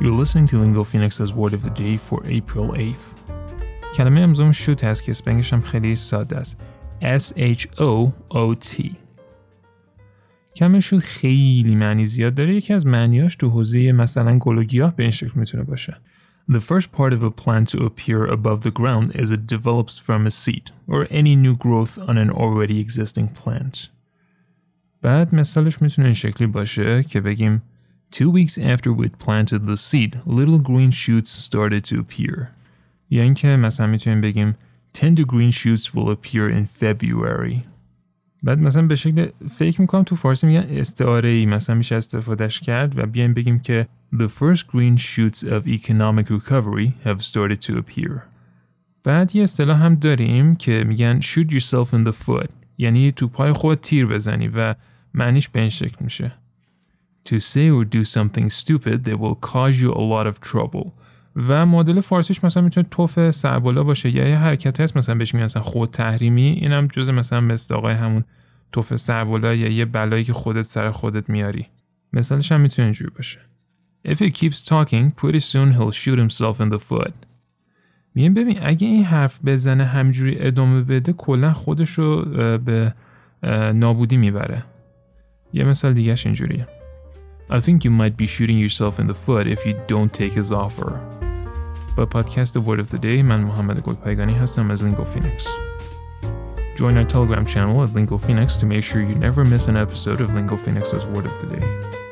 You're listening to Lingo Phoenix's Word of the Day for April 8th. کلمه امضامون شوت هست که اسپنگش هم خیلی ساده است. S-H-O-O-T کلمه شوت خیلی معنی زیاد داره یکی از معنیاش تو حوزه مثلا گل و گیاه به این شکل میتونه باشه. The first part of a plant to appear above the ground as it develops from a seed or any new growth on an already existing plant. بعد مثالش میتونه این شکلی باشه که بگیم Two weeks after we'd planted the seed, little green shoots started to appear. یا اینکه مثلا میتونیم بگیم Tender green shoots will appear in February. بعد مثلا به شکل فکر میکنم تو فارسی میگن استعاره ای مثلا میشه استفادهش کرد و بیایم بگیم که The first green shoots of economic recovery have started to appear. بعد یه اصطلاح هم داریم که میگن shoot yourself in the foot یعنی تو پای خود تیر بزنی و معنیش به این شکل میشه To say or do something stupid that will cause you a lot of trouble. و مدل فارسیش مثلا می‌تونه توف سربالا باشه یا یه حرکت هست مثلا بهش میگن خود تحریمی. اینم جز مثلا مثل آقای همون توف سربالا یا یه بلایی که خودت سر خودت میاری. مثالش هم می‌تونه اینجوری باشه. If he keeps talking, pretty soon he'll shoot himself in the foot. میگم ببین اگه این حرف بزنه همجوری ادامه بده کلا خودش رو به نابودی می‌بره. یه مثال دیگهش اینجوریه. I think you might be shooting yourself in the foot if you don't take his offer. But podcast the Word of the Day Man Mohammad گلپایگانی هستم از Lingo Phoenix. Join our Telegram channel at Lingo Phoenix to make sure you never miss an episode of Lingo Phoenix's Word of the Day.